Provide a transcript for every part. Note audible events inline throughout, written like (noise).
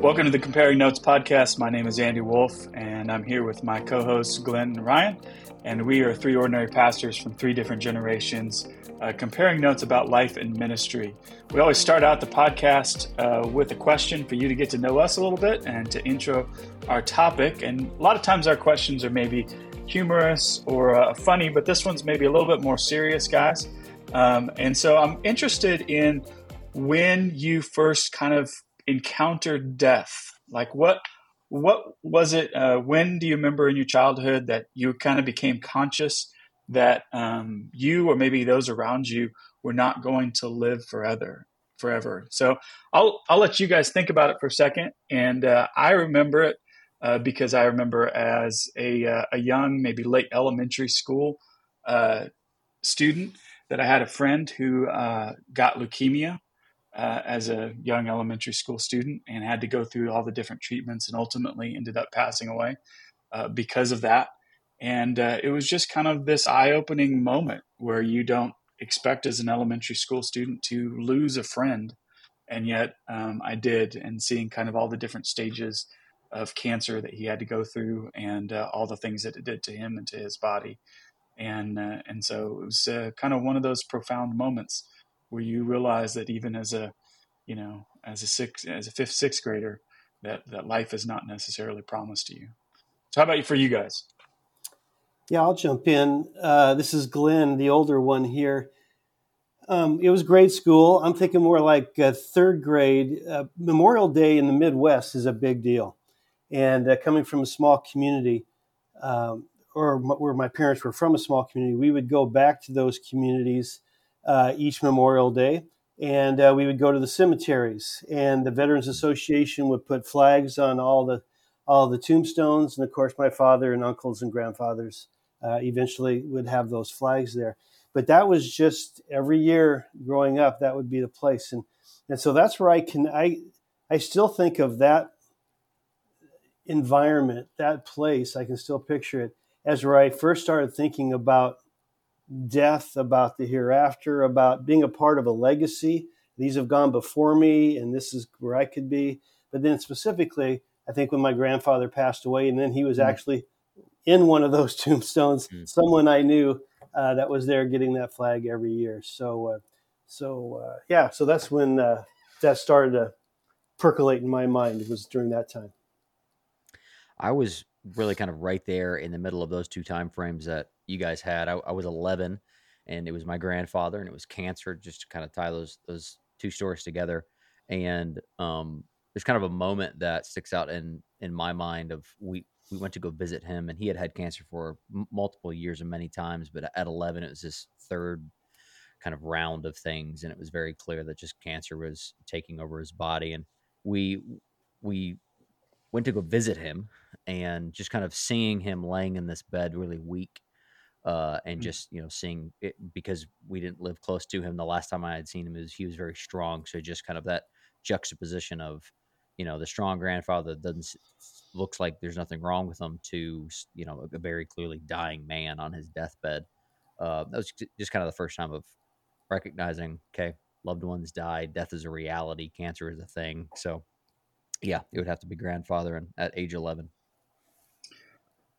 Welcome to the Comparing Notes podcast. My name is Andy Wolf, and I'm here with my co hosts, Glen and Ryan. And we are three ordinary pastors from three different generations uh, comparing notes about life and ministry. We always start out the podcast uh, with a question for you to get to know us a little bit and to intro our topic. And a lot of times our questions are maybe humorous or uh, funny, but this one's maybe a little bit more serious, guys. Um, and so I'm interested in when you first kind of encountered death. Like what what was it? Uh, when do you remember in your childhood that you kind of became conscious that um, you or maybe those around you were not going to live forever? Forever. So I'll I'll let you guys think about it for a second. And uh, I remember it uh, because I remember as a uh, a young, maybe late elementary school uh, student that I had a friend who uh, got leukemia uh, as a young elementary school student and had to go through all the different treatments and ultimately ended up passing away uh, because of that. And uh, it was just kind of this eye opening moment where you don't expect as an elementary school student to lose a friend. And yet um, I did, and seeing kind of all the different stages of cancer that he had to go through and uh, all the things that it did to him and to his body. And, uh, and so it was uh, kind of one of those profound moments where you realize that even as a you know as a six as a fifth sixth grader that that life is not necessarily promised to you. So how about you for you guys? Yeah i'll jump in. Uh, this is glen the older one here. Um, it was grade school. I'm thinking more like uh, third grade. Uh, memorial day in the midwest is a big deal. And uh, coming from a small community um, or where my parents were from a small community we would go back to those communities uh, each Memorial Day. And uh, we would go to the cemeteries, and the Veterans Association would put flags on all the all the tombstones. And of course, my father and uncles and grandfathers uh, eventually would have those flags there. But that was just every year growing up. That would be the place, and and so that's where I can I I still think of that environment, that place. I can still picture it as where I first started thinking about death, about the hereafter, about being a part of a legacy. These have gone before me, and this is where I could be. But then specifically, I think when my grandfather passed away, and then he was mm. actually in one of those (laughs) tombstones, mm. someone I knew uh, that was there getting that flag every year. So, uh, so uh, yeah, so that's when uh, that started to percolate in my mind. It was during that time. I was really kind of right there in the middle of those two time frames that you guys had. I, I was 11, and it was my grandfather, and it was cancer. Just to kind of tie those those two stories together, and um, there's kind of a moment that sticks out in in my mind of we we went to go visit him, and he had had cancer for m- multiple years and many times, but at 11, it was his third kind of round of things, and it was very clear that just cancer was taking over his body, and we we went to go visit him and just kind of seeing him laying in this bed really weak uh, and mm. just you know seeing it because we didn't live close to him the last time i had seen him was he was very strong so just kind of that juxtaposition of you know the strong grandfather doesn't looks like there's nothing wrong with him to you know a very clearly dying man on his deathbed uh, that was just kind of the first time of recognizing okay loved ones died death is a reality cancer is a thing so yeah, it would have to be grandfather and at age 11.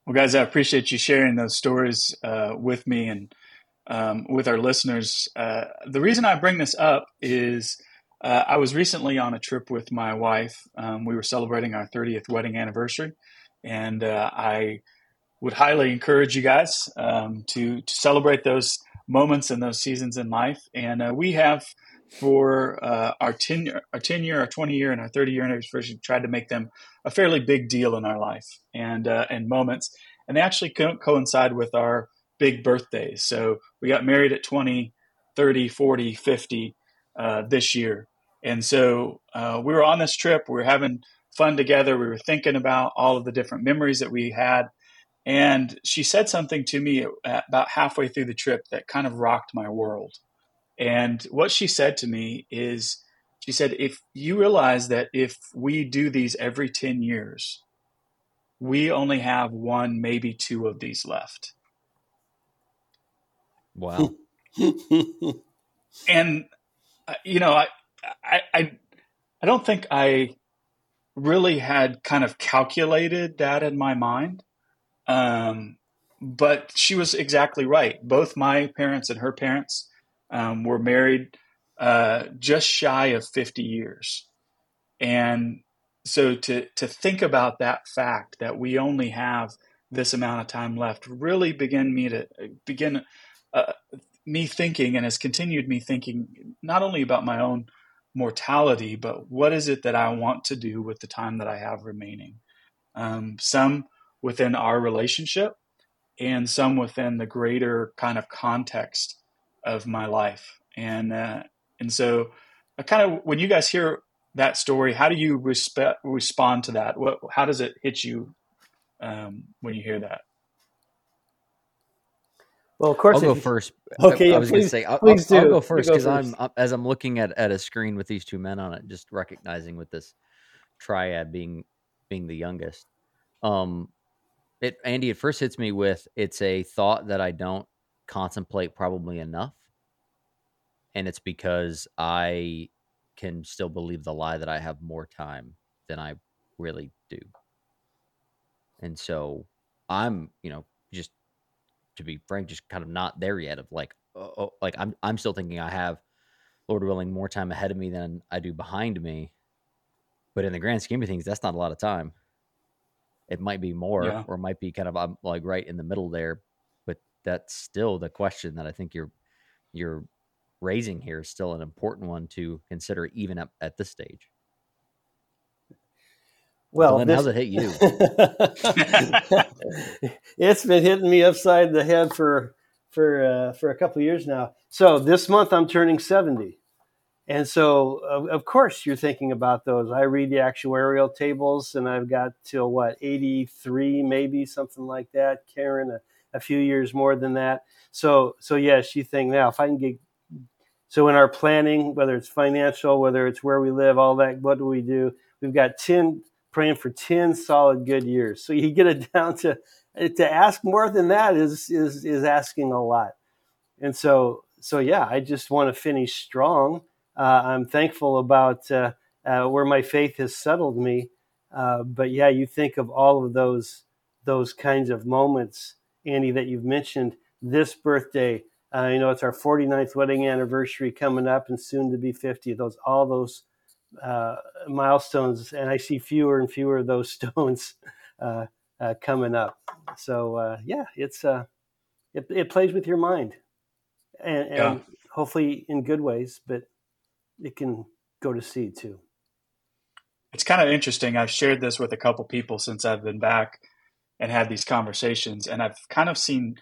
Well, guys, I appreciate you sharing those stories uh, with me and um, with our listeners. Uh, the reason I bring this up is uh, I was recently on a trip with my wife. Um, we were celebrating our 30th wedding anniversary, and uh, I would highly encourage you guys um, to, to celebrate those moments and those seasons in life. And uh, we have for uh, our 10 our 10 year, our 20 year, and our 30 year anniversary, tried to make them a fairly big deal in our life and uh, and moments. And they actually co- coincide with our big birthdays. So we got married at 20, 30, 40, 50 uh, this year. And so uh, we were on this trip. We were having fun together. We were thinking about all of the different memories that we had. And she said something to me about halfway through the trip that kind of rocked my world. And what she said to me is, she said, if you realize that if we do these every 10 years, we only have one, maybe two of these left. Wow. (laughs) and, uh, you know, I, I, I, I don't think I really had kind of calculated that in my mind. Um, but she was exactly right. Both my parents and her parents um, were married uh, just shy of 50 years. And so to, to think about that fact that we only have this amount of time left really begin me to begin uh, me thinking and has continued me thinking not only about my own mortality, but what is it that I want to do with the time that I have remaining? Um, some within our relationship, and some within the greater kind of context of my life. And uh, and so, I kind of when you guys hear that story, how do you respect, respond to that? What how does it hit you um, when you hear that? Well, of course, I'll go you, first. Okay, I, yeah, was going to say I'll, please I'll, I'll go first because I'm. I'm as I'm looking at, at a screen with these two men on it, just recognizing with this triad being being the youngest. Um, it Andy, it first hits me with it's a thought that I don't contemplate probably enough, and it's because I can still believe the lie that I have more time than I really do, and so I'm you know just to be frank, just kind of not there yet. Of like, oh, oh, like I'm I'm still thinking I have, Lord willing, more time ahead of me than I do behind me. But in the grand scheme of things, that's not a lot of time. It might be more, Yeah. or might be kind of um, like right in the middle there. But that's still the question that I think you're you're raising here is still an important one to consider, even up at this stage. well, Glen, this- how's it hit you? (laughs) it's been hitting me upside the head for for uh, for a couple years now. So this month I'm turning 70. And so, of, of course, you're thinking about those. I read the actuarial tables, and I've got till what 83, maybe something like that. Karen, a, a few years more than that. So, so yes, you think now if I can get. So in our planning, whether it's financial, whether it's where we live, all that, what do we do? We've got 10 praying for 10 solid good years. So you get it (laughs) down to to ask more than that is is is asking a lot. And so so yeah, I just want to finish strong. Uh, I'm thankful about uh, uh, where my faith has settled me. Uh, but yeah, you think of all of those those kinds of moments, Andy, that you've mentioned. This birthday, uh, you know, it's our 49th wedding anniversary coming up, and soon to be 50. Those all those uh, milestones, and I see fewer and fewer of those (laughs) stones uh, uh, coming up. So uh, yeah, it's uh, it, it plays with your mind, and, and Yeah. hopefully in good ways, but it can go to seed too. it's kind of interesting. I've shared this with a couple people since I've been back and had these conversations, and I've kind of seen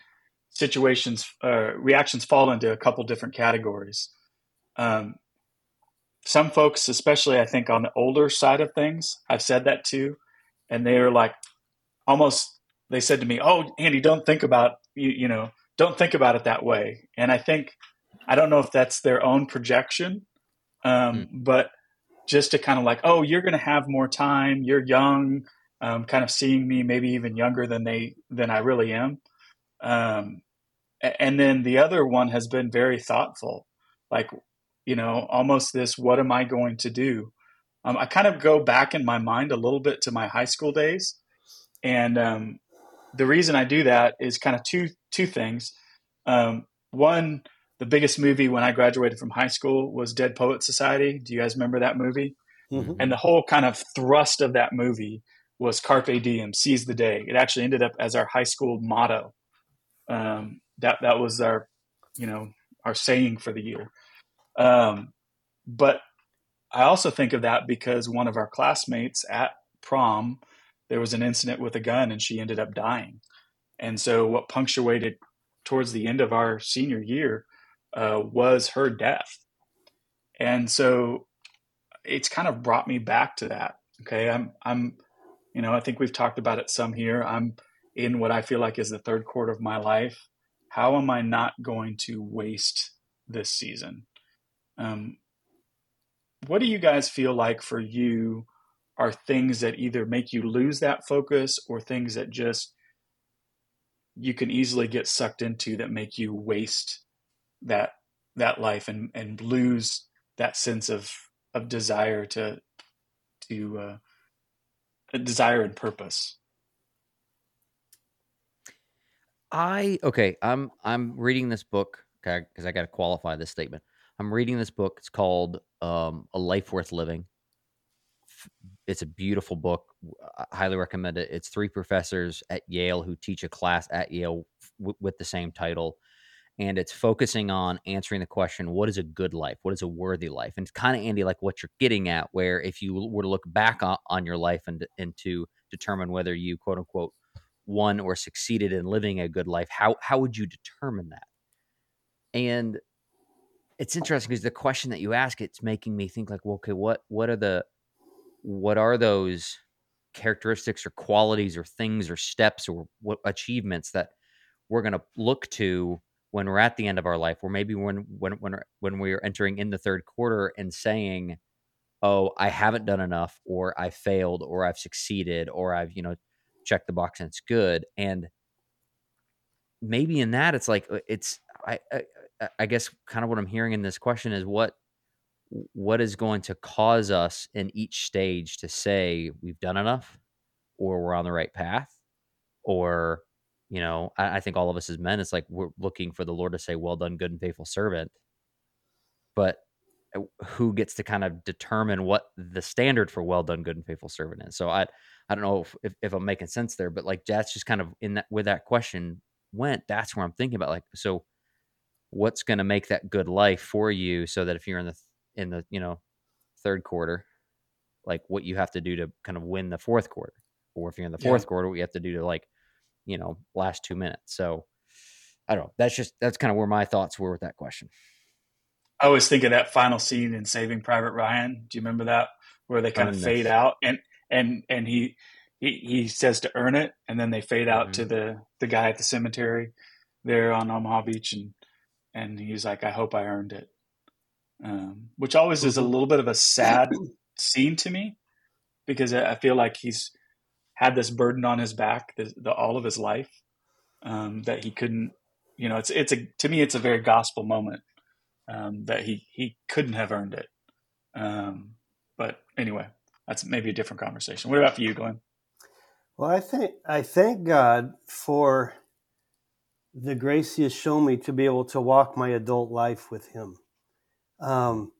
situations, uh, reactions fall into a couple different categories. Um, some folks, especially I think on the older side of things, I've said that too, and they're like almost. They said to me, "Oh, Andy, don't think about you. You know, don't think about it that way." And I think I don't know if that's their own projection, um, but just to kind of like, oh, you're going to have more time. You're young, um, kind of seeing me maybe even younger than they than I really am. Um, and then the other one has been very thoughtful, like you know, almost this, what am I going to do? Um, I kind of go back in my mind a little bit to my high school days, and um, the reason I do that is kind of two two things. Um, one, the biggest movie when I graduated from high school was Dead Poet Society. Do you guys remember that movie? Mhm. And the whole kind of thrust of that movie was Carpe Diem, seize the day. It actually ended up as our high school motto. Um, that that was our, you know, our saying for the year. Um, but I also think of that because one of our classmates at prom, there was an incident with a gun and she ended up dying. And so what punctuated towards the end of our senior year uh, was her death. And so it's kind of brought me back to that. Okay. I'm, I'm, you know, I think we've talked about it some here. I'm in what I feel like is the third quarter of my life. How am I not going to waste this season? Um, what do you guys feel like for you are things that either make you lose that focus or things that just you can easily get sucked into that make you waste that that life and and lose that sense of of desire to to uh, desire and purpose? I okay. I'm I'm reading this book because I got to qualify this statement. I'm reading this book. It's called um, "A Life Worth Living." It's a beautiful book. I highly recommend it. It's three professors at Yale who teach a class at Yale w- with the same title, and it's focusing on answering the question: What is a good life? What is a worthy life? And it's kind of Andy, like what you're getting at, where if you were to look back on, on your life and and to determine whether you quote unquote won or succeeded in living a good life, how how would you determine that? And it's interesting because the question that you ask, it's making me think like, well, okay, what what are the what are those characteristics or qualities or things or steps or what achievements that we're going to look to when we're at the end of our life or maybe when when when when we're entering in the third quarter and saying oh i haven't done enough or i failed or i've succeeded or i've you know check the box and it's good. And maybe in that, it's like uh, it's I, I I guess kind of what I'm hearing in this question is what what is going to cause us in each stage to say we've done enough or we're on the right path? Or you know I, I, think all of us as men it's like we're looking for the lord to say well done good and faithful servant. But uh, who gets to kind of determine what the standard for well done good and faithful servant is? So i I don't know if, if, if I'm making sense there, but like that's just kind of in that where that question went. That's where I'm thinking about like so what's going to make that good life for you so that if you're in the in the you know third quarter like what you have to do to kind of win the fourth quarter or if you're in the fourth yeah. quarter what you have to do to like you know last two minutes so i don't know that's just that's kind of where my thoughts were with that question i always think of that final scene in saving private ryan do you remember that where they kind of fade out and and and he he, he says to earn it, and then they fade out mm-hmm. to the the guy at the cemetery there on Omaha Beach, and and he's like, "I hope I earned it," um, which always is a mm-hmm. little bit of a sad scene to me because I feel like he's had this burden on his back the, the all of his life um, that he couldn't. You know, it's it's a to me it's a very gospel moment um, that he he couldn't have earned it. Um, but anyway, that's maybe a different conversation. What about for you, Glen? Well, I think I thank God for the grace He has shown me to be able to walk my adult life with Him. Um,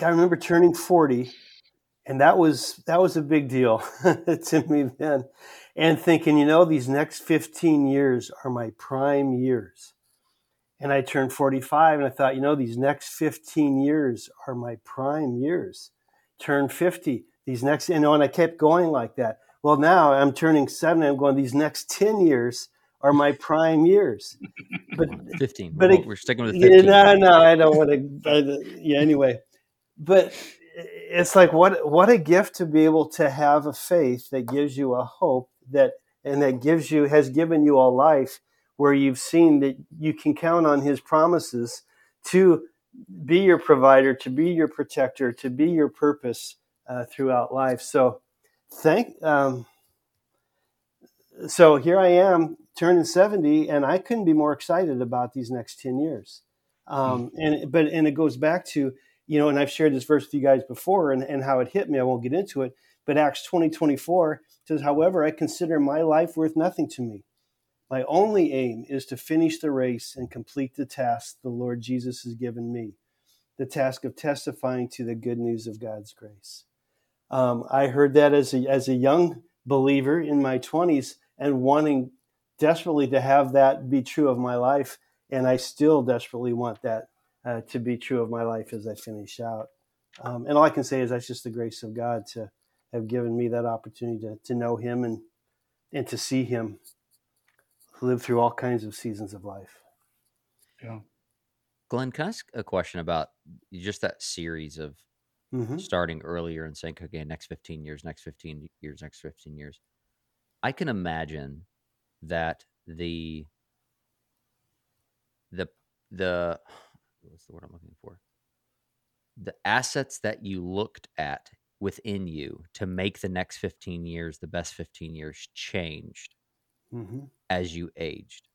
I remember turning forty, and that was that was a big deal (laughs) to me then, and thinking, you know, these next fifteen years are my prime years. And I turned 45 and I thought, you know, these next 15 years are my prime years turn 50 these next you know and i kept going like that. Well now i'm turning 70 i'm going these next 10 years are my prime years. But (laughs) 15 but we're, it, we're sticking with 15 yeah, no no i don't want to yeah anyway. But it's like what what a gift to be able to have a faith that gives you a hope that and that gives you has given you a life where you've seen that you can count on his promises to be your provider, to be your protector, to be your purpose uh, throughout life. So, thank. Um, so here I am, turning seventy, and I couldn't be more excited about these next ten years. Um, hmm. and but and it goes back to you know, and I've shared this verse with you guys before, and, and how it hit me. I won't get into it, but Acts twenty twenty four says, "However, I consider my life worth nothing to me." My only aim is to finish the race and complete the task the Lord Jesus has given me the task of testifying to the good news of God's grace. Um, I heard that as a, as a young believer in my 20s and wanting desperately to have that be true of my life. And I still desperately want that uh, to be true of my life as I finish out. Um, and all I can say is that's just the grace of God to have given me that opportunity to, to know Him and, and to see Him live through all kinds of seasons of life. Yeah. Glen, can I ask a question about just that series of mm-hmm. starting earlier and saying, okay, next 15 years, next 15 years, next 15 years? I can imagine that the, the, the, what's the word I'm looking for? The assets that you looked at within you to make the next 15 years the best 15 years changed mm-hmm. as you aged.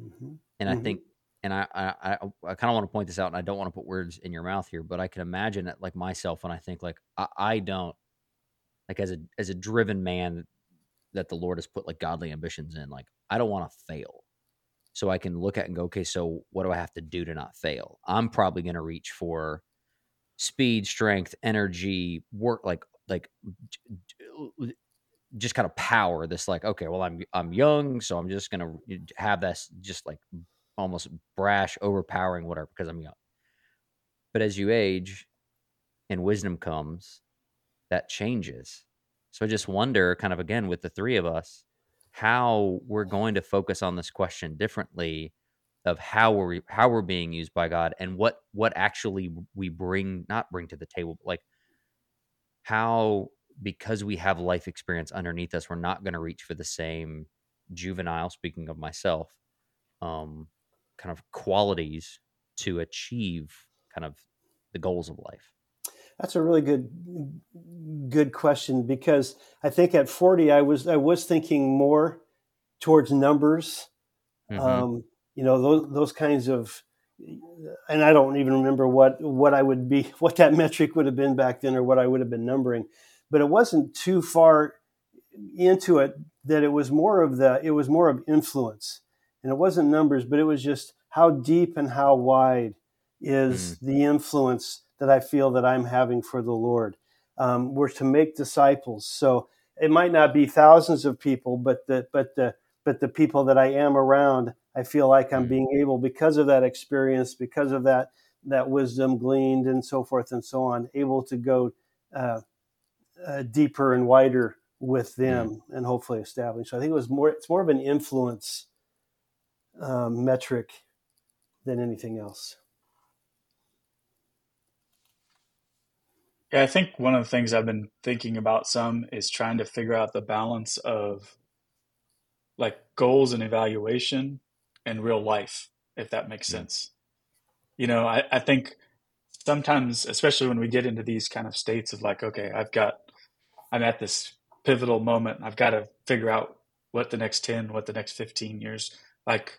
Mm-hmm. And I mm-hmm. think, and I, I, I, I kind of want to point this out, and I don't want to put words in your mouth here, but I can imagine it like myself when I think like I, I don't, like as a as a driven man that the Lord has put like godly ambitions in, like I don't want to fail. So I can look at and go, okay, so what do I have to do to not fail? I'm probably going to reach for speed, strength, energy, work like like just kind of power this like okay well i'm i'm young so i'm just gonna have this just like almost brash overpowering whatever because i'm young. But as you age and wisdom comes that changes. So i just wonder kind of again with the three of us how we're going to focus on this question differently of how we're how we're being used by god and what what actually we bring not bring to the table like how because we have life experience underneath us, we're not going to reach for the same juvenile, speaking of myself, um, kind of qualities to achieve kind of the goals of life? That's a really good good question because I think at 40 I was I was thinking more towards numbers. Mm-hmm. Um, you know, those those kinds of and I don't even remember what what I would be (laughs) what that metric would have been back then or what I would have been numbering but it wasn't too far into it that it was more of the it was more of influence and it wasn't numbers but it was just how deep and how wide is mm. the influence that i feel that i'm having for the lord um, we're to make disciples so it might not be thousands of people but the but the but the people that i am around i feel like i'm mm. being able because of that experience because of that that wisdom gleaned and so forth and so on able to go uh, uh, deeper and wider with them mm. and hopefully establish. So I think it was more it's more of an influence um, metric than anything else. Yeah, I think one of the things I've been thinking about some is trying to figure out the balance of like goals and evaluation and real life, if that makes mm. sense. You know, I, I think sometimes, especially when we get into these kind of states of like, okay, I've got I'm at this pivotal moment. I've got to figure out what the next 10, what the next 15 years, like,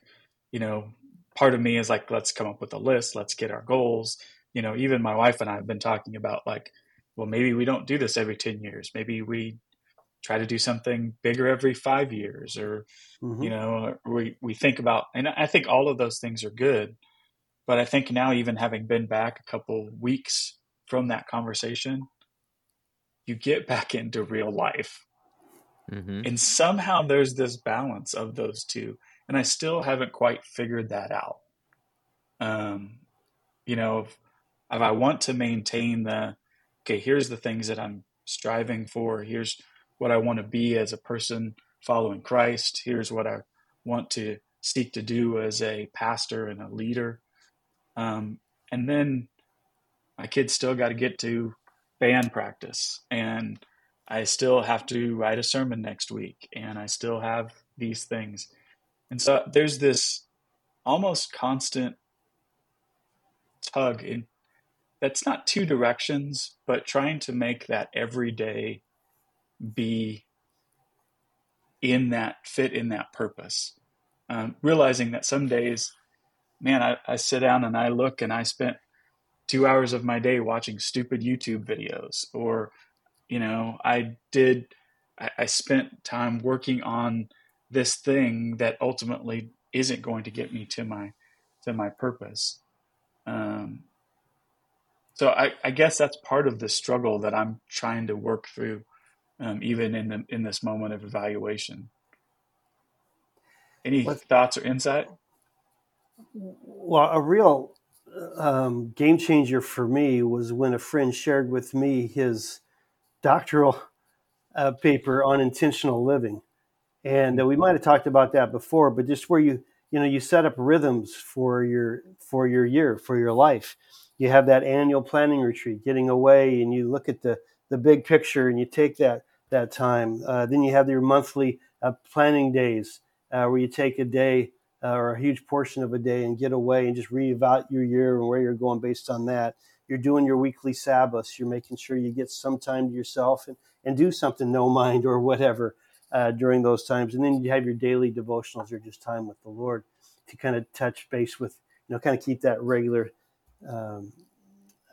you know, part of me is like, let's come up with a list. Let's get our goals. You know, even my wife and I have been talking about like, well, maybe we don't do this every 10 years. Maybe we try to do something bigger every five years or, mm-hmm. you know, we, we think about, and I think all of those things are good. But I think now, even having been back a couple weeks from that conversation, you get back into real life. Mm-hmm. And somehow there's this balance of those two. And I still haven't quite figured that out. Um, you know, if, if I want to maintain the, okay, here's the things that I'm striving for, here's what I want to be as a person following Christ, here's what I want to seek to do as a pastor and a leader. Um, and then my kids still got to get to band practice and I still have to write a sermon next week and I still have these things. And so there's this almost constant tug in that's not two directions, but trying to make that every day be in that fit in that purpose. Um, realizing that some days, man, I, I sit down and I look and I spent two hours of my day watching stupid YouTube videos, or, you know, I did, I, I spent time working on this thing that ultimately isn't going to get me to my to my purpose. Um, so I, I, guess that's part of the struggle that I'm trying to work through, um, even in the, in this moment of evaluation. Any thoughts or insight? Well, a real um, game changer for me was when a friend shared with me his doctoral uh, paper on intentional living, and uh, we might have talked about that before. But just where you you know you set up rhythms for your for your year for your life. You have that annual planning retreat, getting away, and you look at the the big picture, and you take that that time. Uh, then you have your monthly uh, planning days uh, where you take a day uh, or a huge portion of a day and get away and just reevaluate your year and where you're going based on that. You're doing your weekly Sabbaths. You're making sure you get some time to yourself and, and do something no mind or whatever uh, during those times. And then you have your daily devotionals or just time with the Lord to kind of touch base with, you know, kind of keep that regular um,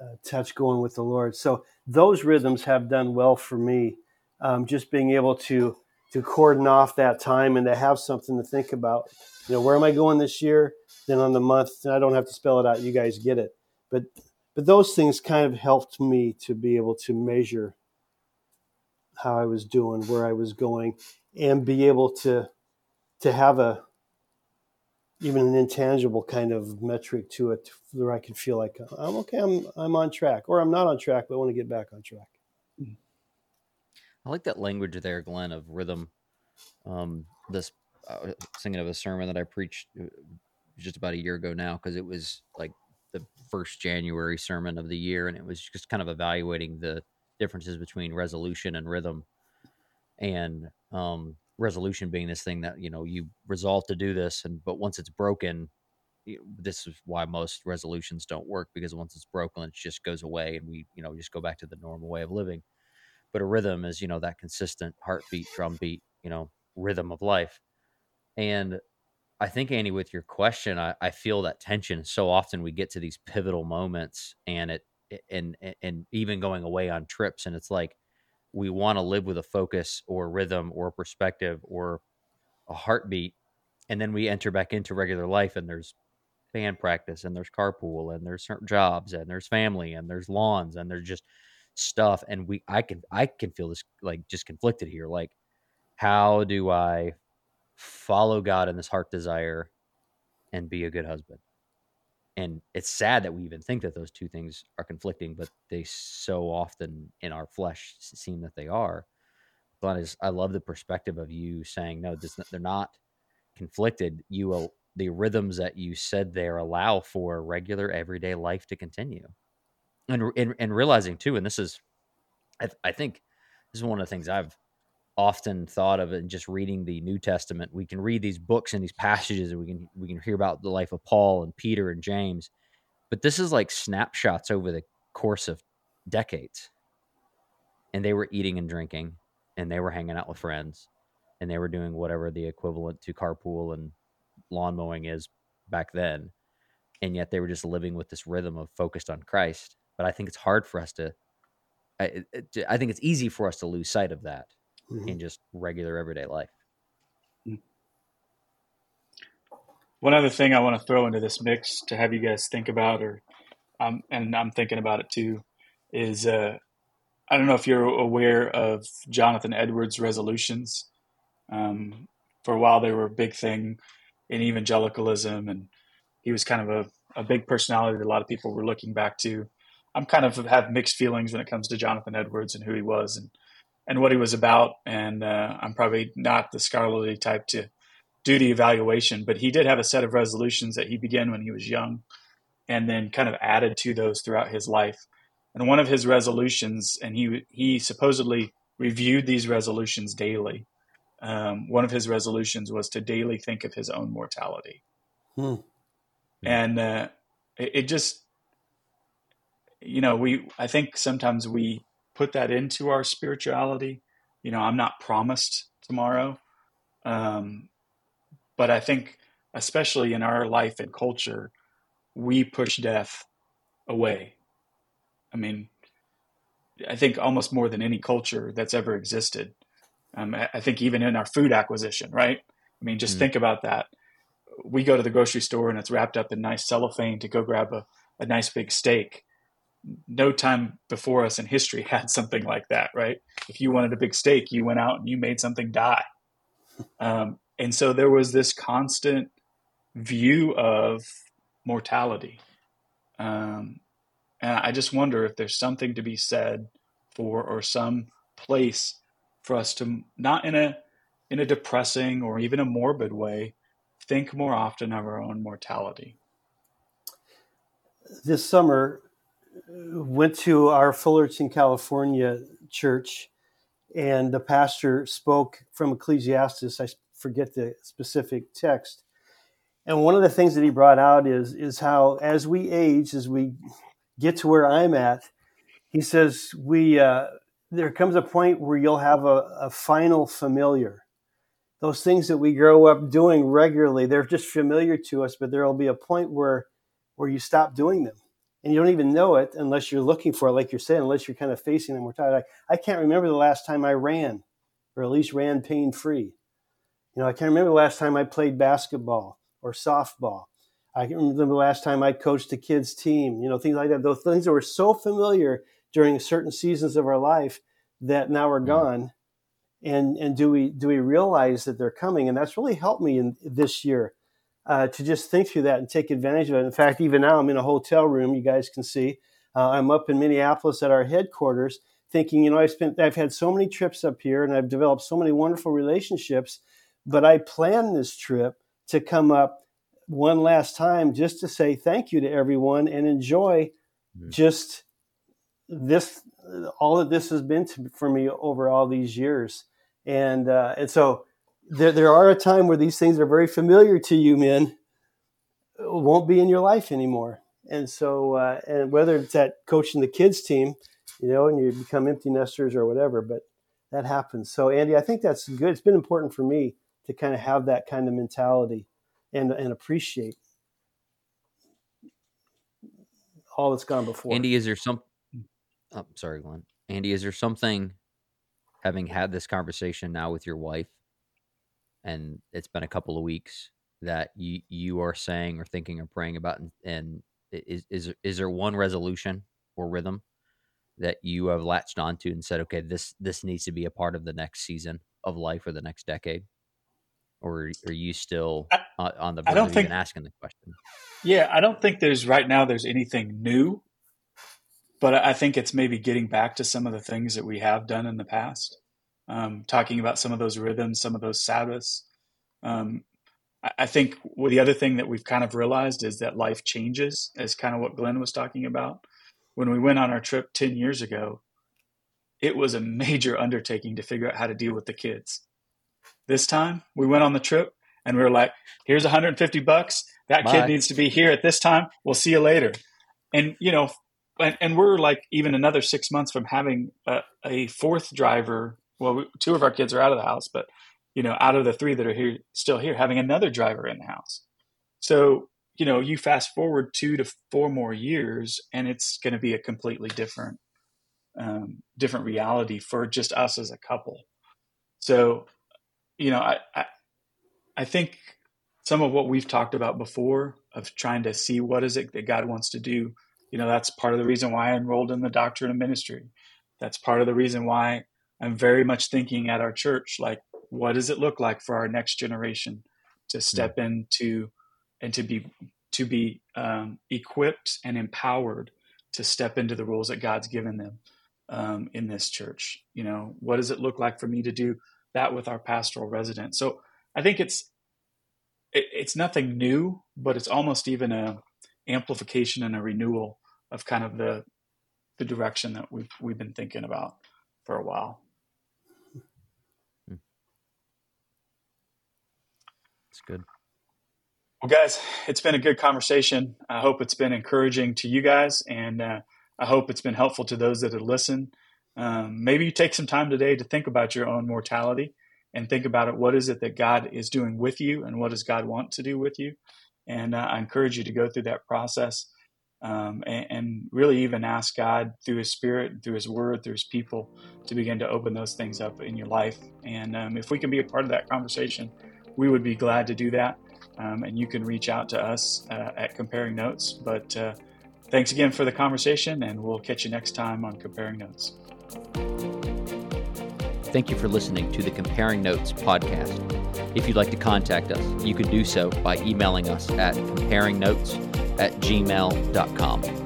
uh, touch going with the Lord. So those rhythms have done well for me um, just being able to to cordon off that time and to have something to think about. You know, where am I going this year? Then on the month, I don't have to spell it out. You guys get it. But but those things kind of helped me to be able to measure how I was doing, where I was going, and be able to to have a even an intangible kind of metric to it where I can feel like I'm okay, I'm I'm on track, or I'm not on track, but I want to get back on track. I like that language there, Glen, of rhythm. Um, this uh, thinking of a sermon that I preached uh, just about a year ago now because it was like the first January sermon of the year, and it was just kind of evaluating the differences between resolution and rhythm, and um, resolution being this thing that you know you resolve to do this, and but once it's broken, this is why most resolutions don't work because once it's broken, it just goes away, and we you know just go back to the normal way of living. But a rhythm is you know that consistent heartbeat drum beat you know rhythm of life and i think andy with your question i, I feel that tension so often we get to these pivotal moments and it and and even going away on trips and it's like we want to live with a focus or rhythm or perspective or a heartbeat and then we enter back into regular life and there's band practice and there's carpool and there's certain jobs and there's family and there's lawns and there's just stuff and we i can i can feel this like just conflicted here like how do i follow god in this heart desire and be a good husband. And it's sad that we even think that those two things are conflicting but they so often in our flesh seem that they are. But is i love the perspective of you saying no this, they're not conflicted. You will the rhythms that you said there allow for regular everyday life to continue. And and, and realizing too, and this is, I, I think, this is one of the things I've often thought of in just reading the New Testament. We can read these books and these passages, and we can we can hear about the life of Paul and Peter and James, but this is like snapshots over the course of decades. And they were eating and drinking, and they were hanging out with friends, and they were doing whatever the equivalent to carpool and lawn mowing is back then. And yet they were just living with this rhythm of focused on Christ but I think it's hard for us to. I, I think it's easy for us to lose sight of that mm-hmm. in just regular everyday life. Mm. One other thing I want to throw into this mix to have you guys think about, or um, and I'm thinking about it too, is uh, I don't know if you're aware of Jonathan Edwards' resolutions. Um, for a while, they were a big thing in evangelicalism, and he was kind of a, a big personality that a lot of people were looking back to. I'm kind of have mixed feelings when it comes to Jonathan Edwards and who he was and and what he was about. And uh, I'm probably not the scholarly type to do the evaluation, but he did have a set of resolutions that he began when he was young, and then kind of added to those throughout his life. And one of his resolutions, and he he supposedly reviewed these resolutions daily. Um, one of his resolutions was to daily think of his own mortality, hmm. and uh, it, it just you know, we I think sometimes we put that into our spirituality. You know, I'm not promised tomorrow, um, but I think especially in our life and culture, we push death away. I mean, I think almost more than any culture that's ever existed. Um, I think even in our food acquisition, right? I mean, just mm think about that. We go to the grocery store and it's wrapped up in nice cellophane to go grab a, a nice big steak no time before us in history (laughs) had something like that, right? If you wanted a big steak, you went out and you made something die. Um, and so there was this constant view of mortality. Um, and I just wonder if there's something to be said for, or some place for us to not in a in a depressing or even a morbid way think more often of our own mortality. This summer, went to our Fullerton, California church, and the pastor spoke from Ecclesiastes. I forget the specific text. And one of the things that he brought out is, is how, as we age, as we get to where I'm at, he says, we, uh, there comes a point where you'll have a, a final familiar. Those things that we grow up doing regularly, they're just familiar to us, but there will be a point where, where you stop doing them and you don't even know it unless you're looking for it, like you're saying, unless you're kind of facing the mortality. I, I can't remember the last time I ran, or at least ran pain free. You know, I can't remember the last time I played basketball or softball. I can remember the last time I coached a kids team. You know, things like that. Those things that were so familiar during certain seasons of our life that now are mm. gone. And and do we do we realize that they're coming? And that's really helped me in this year uh, to just think through that and take advantage of it. In fact, even now I'm in a hotel room. You guys can see uh, I'm up in Minneapolis at our headquarters, thinking, you know, I've spent I've had so many trips up here, and I've developed so many wonderful relationships. But I planned this trip to come up one last time just to say thank you to everyone and enjoy mm-hmm. just this all that this has been to, for me over all these years and uh, and so there, there are a time where these things are very familiar to you men won't be in your life anymore. And so uh, and whether it's at coaching the kids team you know and you become empty nesters or whatever but that happens. So andy i think that's good. It's been important for me to kind of have that kind of mentality and and appreciate all that's gone before. Andy is there some oh, sorry glen. Andy is there something having had this conversation now with your wife and it's been a couple of weeks that you you are saying or thinking or praying about and, and is is is there one resolution or rhythm that you have latched onto and said okay this this needs to be a part of the next season of life or the next decade or are you still I, on the I don't think asking the question? Yeah I don't think there's right now there's anything new but I think it's maybe getting back to some of the things that we have done in the past um, talking about some of those rhythms, some of those Sabbaths. Um, I think well, the other thing that we've kind of realized is that life changes, as kind of what Glen was talking about. When we went on our trip 10 years ago, it was a major undertaking to figure out how to deal with the kids. This time we went on the trip and we were like, here's 150 bucks. That Bye. kid needs to be here at this time. We'll see you later. And, you know, and, and we're like even another six months from having a, a fourth driver well, we, two of our kids are out of the house, but you know, out of the three that are here, still here, having another driver in the house. So, you know, you fast forward two to four more years, and it's going to be a completely different, um, different reality for just us as a couple. So, you know, I, I, I think some of what we've talked about before of trying to see what is it that God wants to do. You know, that's part of the reason why I enrolled in the doctor of ministry. That's part of the reason why I'm very much thinking at our church, like, what does it look like for our next generation to step yeah. into and to be to be um, equipped and empowered to step into the roles that God's given them um, in this church. You know, what does it look like for me to do that with our pastoral residents? So I think it's it, it's nothing new, but it's almost even a amplification and a renewal of kind of the the direction that we've we've been thinking about for a while. It's good. Well, guys, it's been a good conversation. I hope it's been encouraging to you guys, and uh, I hope it's been helpful to those that have listened. Um, maybe you take some time today to think about your own mortality and think about it. What is it that God is doing with you, and what does God want to do with you? And uh, I encourage you to go through that process um, and, and, really even ask God through His Spirit, through His Word, through His people to begin to open those things up in your life. And um, if we can be a part of that conversation, we would be glad to do that. Um, and you can reach out to us uh, at Comparing Notes. But uh, thanks again for the conversation, and we'll catch you next time on Comparing Notes. Thank you for listening to the Comparing Notes podcast. If you'd like to contact us, you can do so by emailing us at comparingnotes at gmail.com.